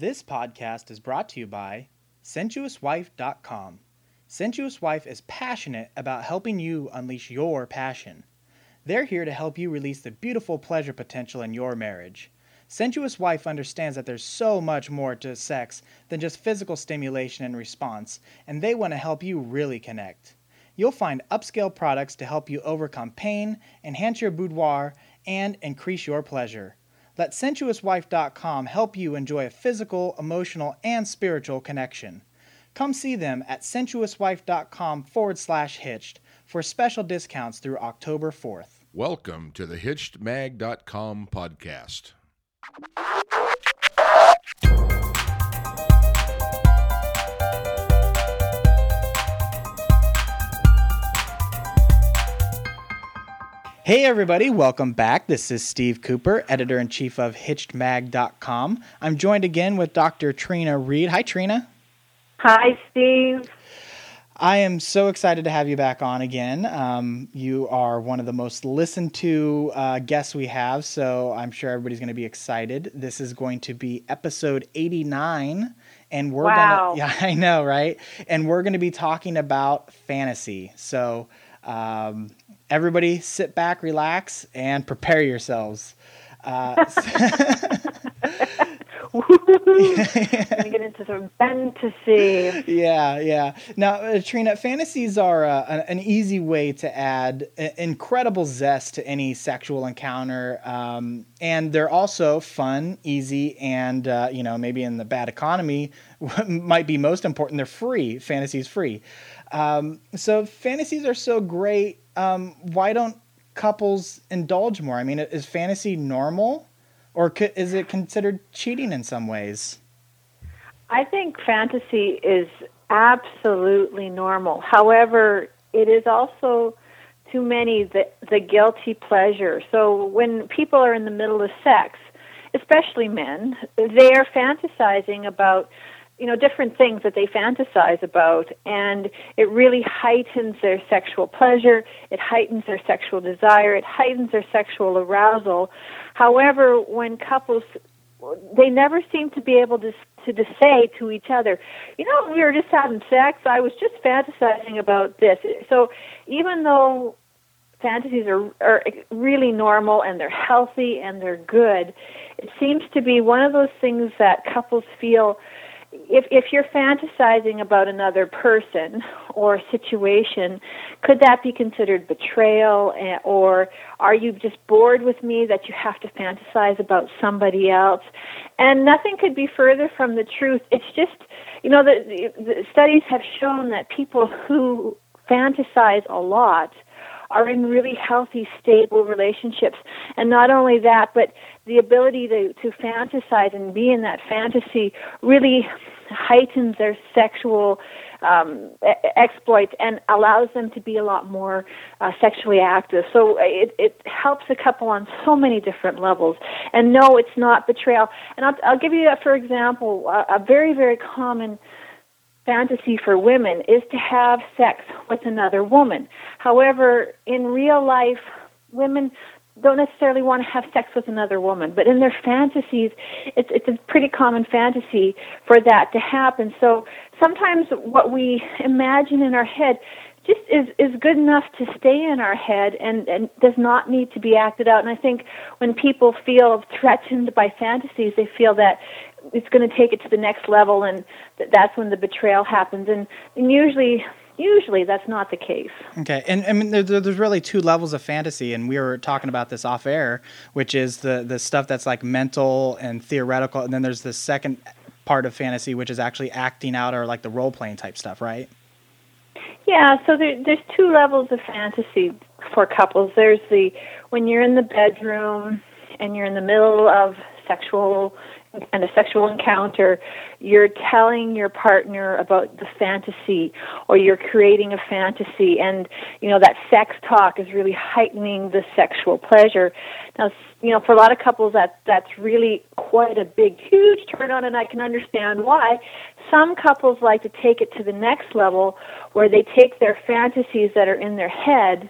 This podcast is brought to you by sensuouswife.com. Sensuous Wife is passionate about helping you unleash your passion. They're here to help you release the beautiful pleasure potential in your marriage. Sensuous Wife understands that there's so much more to sex than just physical stimulation and response, and they want to help you really connect. You'll find upscale products to help you overcome pain, enhance your boudoir, and increase your pleasure. Let sensuouswife.com help you enjoy a physical, emotional, and spiritual connection. Come see them at sensuouswife.com forward slash hitched for special discounts through October 4th. Welcome to the HitchedMag.com podcast. Hey everybody, welcome back. This is Steve Cooper, editor in chief of HitchedMag.com. I'm joined again with Dr. Trina Read. Hi, Trina. Hi, Steve. I am so excited to have you back on again. Um, you are one of the most listened to uh, guests we have, so I'm sure everybody's going to be excited. This is going to be episode 89, and we're Wow. gonna yeah, I know, right? And we're going to be talking about fantasy. So, um, everybody, sit back, relax, and prepare yourselves. Uh, Get into some fantasy. yeah, yeah. Now, uh, Trina, fantasies are uh, an, easy way to add i- incredible zest to any sexual encounter, um, and they're also fun, easy, and uh, you know maybe in the bad economy what might be most important. They're free. Fantasies free. Um, so fantasies are so great. Um, why don't couples indulge more? I mean, is fantasy normal, or co- is it considered cheating in some ways? I think fantasy is absolutely normal. However, it is also too many the the guilty pleasure. So when people are in the middle of sex, especially men, they are fantasizing about you know different things that they fantasize about and it really heightens their sexual pleasure it heightens their sexual desire it heightens their sexual arousal however when couples they never seem to be able to to, say to each other, you know, we were just having sex. I was just fantasizing about this. So even though fantasies are are really normal and they're healthy and they're good, it seems to be one of those things that couples feel if if you're fantasizing about another person or situation, could that be considered betrayal, eh, or are you just bored with me that you have to fantasize about somebody else? And nothing could be further from the truth. It's just, you know, the, the, the studies have shown that people who fantasize a lot are in really healthy, stable relationships. And not only that, but the ability to, to fantasize and be in that fantasy really heightens their sexual um, exploits and allows them to be a lot more uh, sexually active. So it, it helps a couple on so many different levels. And no, it's not betrayal. And I'll, I'll give you, a, for example, a, a very, very common fantasy for women is to have sex with another woman. However, in real life, women don't necessarily want to have sex with another woman, but in their fantasies, it's it's a pretty common fantasy for that to happen. So sometimes what we imagine in our head just is is good enough to stay in our head and and does not need to be acted out. And I think when people feel threatened by fantasies, they feel that it's going to take it to the next level, and th- that's when the betrayal happens. And, and usually, usually that's not the case. Okay, and I mean, there, there- there's really two levels of fantasy, and we were talking about this off air, which is the the stuff that's like mental and theoretical, and then there's the second part of fantasy, which is actually acting out or like the role playing type stuff, right? Yeah, so there, there's two levels of fantasy for couples. There's the when you're in the bedroom and you're in the middle of sexual and a sexual encounter, you're telling your partner about the fantasy or you're creating a fantasy and you know that sex talk is really heightening the sexual pleasure. Now, you know, for a lot of couples that that's really quite a big huge turn on and I can understand why. Some couples like to take it to the next level where they take their fantasies that are in their head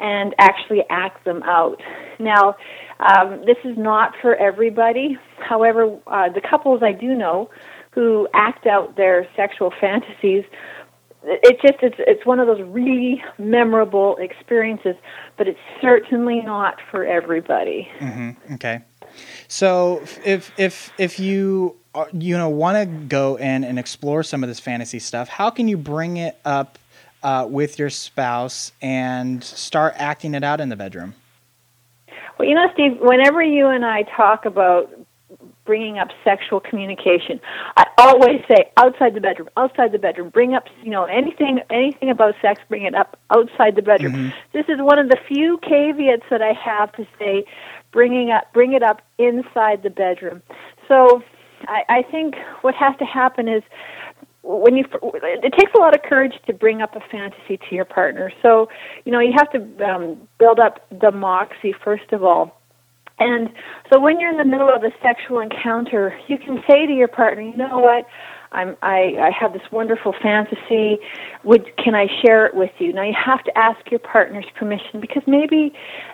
and actually act them out. Now, Um, this is not for everybody. However, uh, the couples I do know who act out their sexual fantasies it's just it's it's one of those really memorable experiences, but it's certainly not for everybody. Mm-hmm. Okay, so if if if you uh, you know want to go in and explore some of this fantasy stuff, how can you bring it up uh, with your spouse and start acting it out in the bedroom? Well, you know, Steve, whenever you and I talk about bringing up sexual communication. I always say outside the bedroom, outside the bedroom. Bring up, you know, anything anything about sex, bring it up outside the bedroom. Mm-hmm. This is one of the few caveats that I have to say bringing up bring it up inside the bedroom. So I, I think what has to happen is when you it takes a lot of courage to bring up a fantasy to your partner so you know you have to um, build up the moxie first of all and so when you're in the middle of a sexual encounter, you can say to your partner, you know what? I'm, I, I have this wonderful fantasy. Would can I share it with you? Now you have to ask your partner's permission because maybe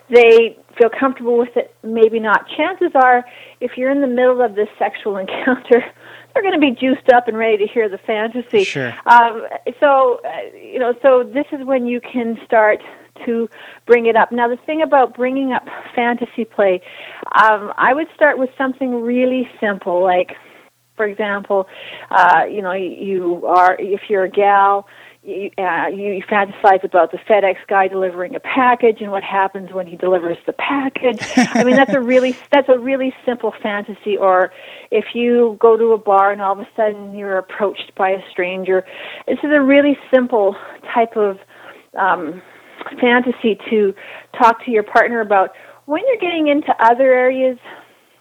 they feel comfortable with it, maybe not. Chances are, if you're in the middle of this sexual encounter, they're going to be juiced up and ready to hear the fantasy. Sure. Um, so uh, you know, so this is when you can start to bring it up. Now, the thing about bringing up fantasy play, um, I would start with something really simple, like, for example, uh, you know, you are if you're a gal. You, uh, you fantasize about the FedEx guy delivering a package and what happens when he delivers the package. I mean, that's a really that's a really simple fantasy. Or if you go to a bar and all of a sudden you're approached by a stranger, this is a really simple type of um, fantasy to talk to your partner about when you're getting into other areas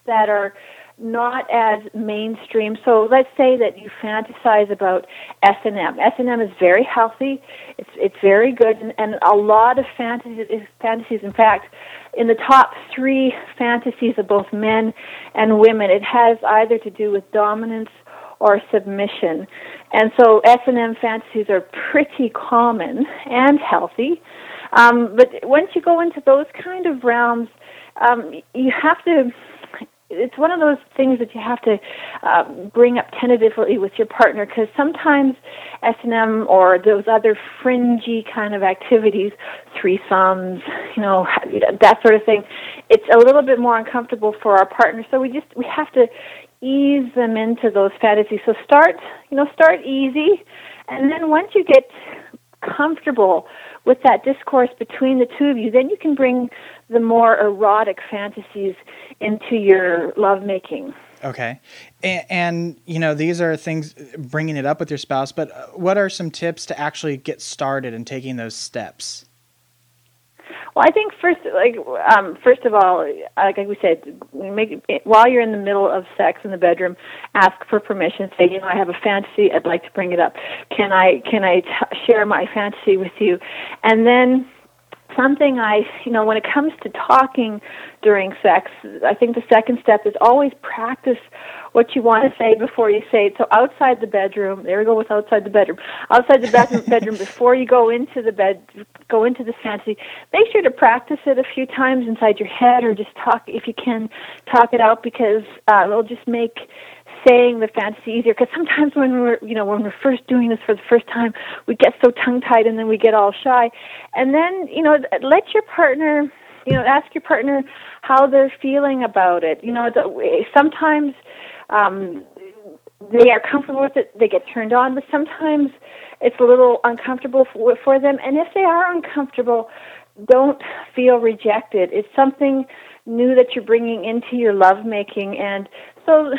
that are not as mainstream. So let's say that you fantasize about S and M. S and M is very healthy. It's it's very good, and, and a lot of fantasies. Fantasies, in fact, in the top three fantasies of both men and women, it has either to do with dominance or submission. And so S&M fantasies are pretty common and healthy. Um, but once you go into those kind of realms, um, you have to it's one of those things that you have to uh, bring up tentatively with your partner because sometimes S&M or those other fringy kind of activities, threesomes, you know, that sort of thing, it's a little bit more uncomfortable for our partner. So we just we have to ease them into those fantasies. So start, you know, start easy, and then once you get comfortable with that discourse between the two of you, then you can bring the more erotic fantasies into your lovemaking. Okay. And, and, you know, these are things bringing it up with your spouse, but uh, what are some tips to actually get started and taking those steps? Well, I think first, like, um, first of all, like we said, make while you're in the middle of sex in the bedroom, ask for permission. Say, you know, I have a fantasy. I'd like to bring it up. Can I can I t- share my fantasy with you? And then something I, you know, when it comes to talking during sex, I think the second step is always practice what you want to say before you say it. So outside the bedroom, there we go with outside the bedroom. Outside the bedroom, bedroom before you go into the bed, go into the fantasy. Make sure to practice it a few times inside your head, or just talk if you can, talk it out because uh, it'll just make saying the fantasy easier because sometimes when we're you know when we're first doing this for the first time we get so tongue tied and then we get all shy. And then you know let your partner you know ask your partner how they're feeling about it. You know the, sometimes um they are comfortable with it they get turned on but sometimes it's a little uncomfortable for, for them. And if they are uncomfortable don't feel rejected. It's something new that you're bringing into your lovemaking and so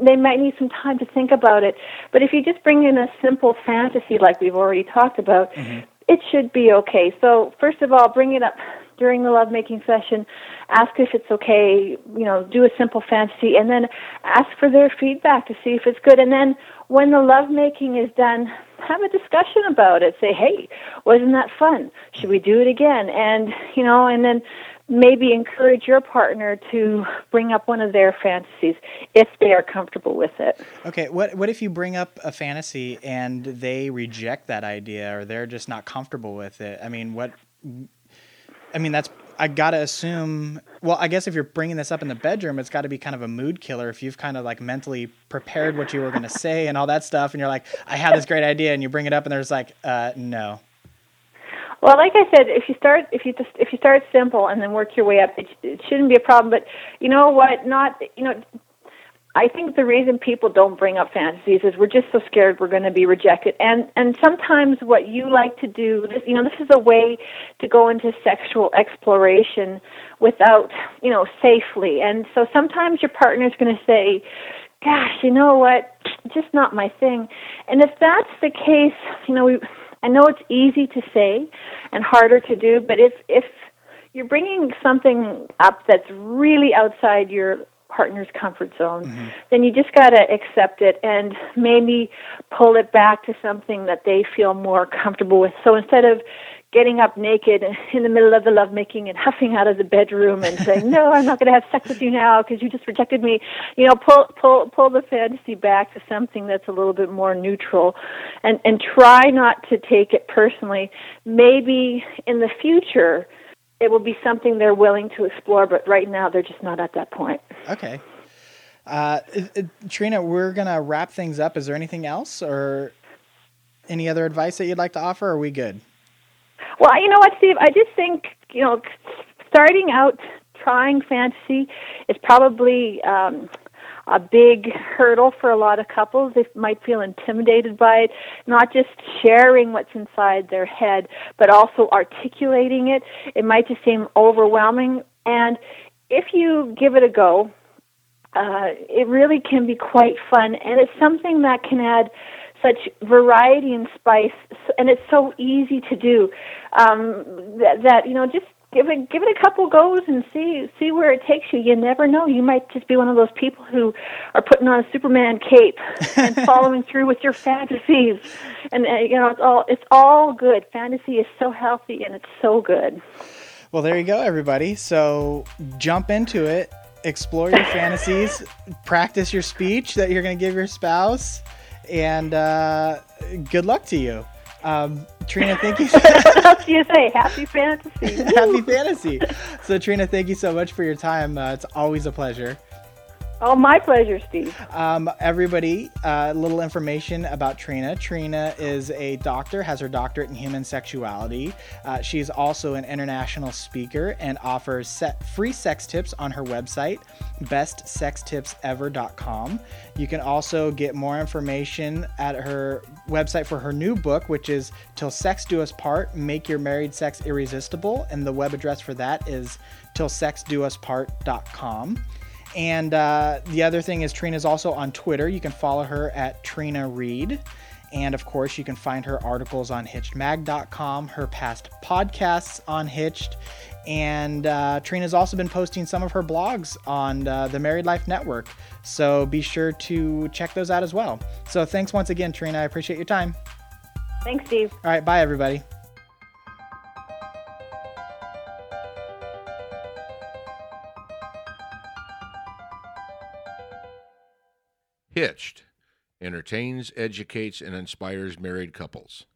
they might need some time to think about it. But if you just bring in a simple fantasy like we've already talked about, mm-hmm. it should be okay. So first of all, bring it up during the lovemaking session. Ask if it's okay. You know, do a simple fantasy, and then ask for their feedback to see if it's good. And then when the lovemaking is done, have a discussion about it. Say, hey, wasn't that fun? Should we do it again? And you know, and then maybe encourage your partner to bring up one of their fantasies if they are comfortable with it. Okay, what what if you bring up a fantasy and they reject that idea or they're just not comfortable with it? I mean, what I mean that's I gotta assume. Well, I guess if you're bringing this up in the bedroom, it's got to be kind of a mood killer. If you've kind of like mentally prepared what you were gonna say and all that stuff, and you're like, I had this great idea, and you bring it up, and there's like, uh, no. Well, like I said, if you start if you just if you start simple and then work your way up, it, it shouldn't be a problem. But you know what? Not you know. I think the reason people don't bring up fantasies is we're just so scared we're going to be rejected. And and sometimes what you like to do, this, you know, this is a way to go into sexual exploration without, you know, safely. And so sometimes your partner's going to say, "Gosh, you know what? Just not my thing." And if that's the case, you know, we I know it's easy to say and harder to do, but if if you're bringing something up that's really outside your partner's comfort zone, mm-hmm. then you just got to accept it and maybe pull it back to something that they feel more comfortable with. So instead of getting up naked in the middle of the lovemaking and huffing out of the bedroom and saying, "No, I'm not going to have sex with you now because you just rejected me." You know, pull pull pull the fantasy back to something that's a little bit more neutral, and and try not to take it personally. Maybe in the future, it will be something they're willing to explore, but right now they're just not at that point. Okay. Uh, Trina, we're gonna wrap things up. Is there anything else or any other advice that you'd like to offer? Are we good? Well, you know what, Steve? I just think you know, starting out trying fantasy is probably um, a big hurdle for a lot of couples. They might feel intimidated by it, not just sharing what's inside their head, but also articulating it. It might just seem overwhelming. And if you give it a go, uh, it really can be quite fun, and it's something that can add such variety and spice, and it's so easy to do um, that, that you know just give it give it a couple goes and see see where it takes you. You never know. You might just be one of those people who are putting on a Superman cape and following through with your fantasies. And uh, you know, it's all it's all good. Fantasy is so healthy and it's so good. Well, there you go, everybody. So jump into it, explore your fantasies, practice your speech that you're going to give your spouse and uh, good luck to you. Um, Trina, thank you. What do you say? Happy fantasy. Happy fantasy. So, Trina, thank you so much for your time. Uh, it's always a pleasure. Oh, my pleasure, Steve. Um, everybody, a uh, little information about Trina. Trina is a doctor, has her doctorate in human sexuality. Uh, she's also an international speaker and offers free sex tips on her website, bestsextipsever.com. You can also get more information at her website for her new book, which is Till Sex Do Us Part Make Your Married Sex Irresistible. And the web address for that is tillsexdouspart.com. And uh, the other thing is Trina's also on Twitter. You can follow her at Trina Read. And of course, you can find her articles on hitchedmag.com, her past podcasts on Hitched. And uh, Trina's also been posting some of her blogs on uh, the Married Life Network. So be sure to check those out as well. So thanks once again, Trina. I appreciate your time. Thanks, Steve. All right. Bye, everybody. Hitched entertains, educates, and inspires married couples.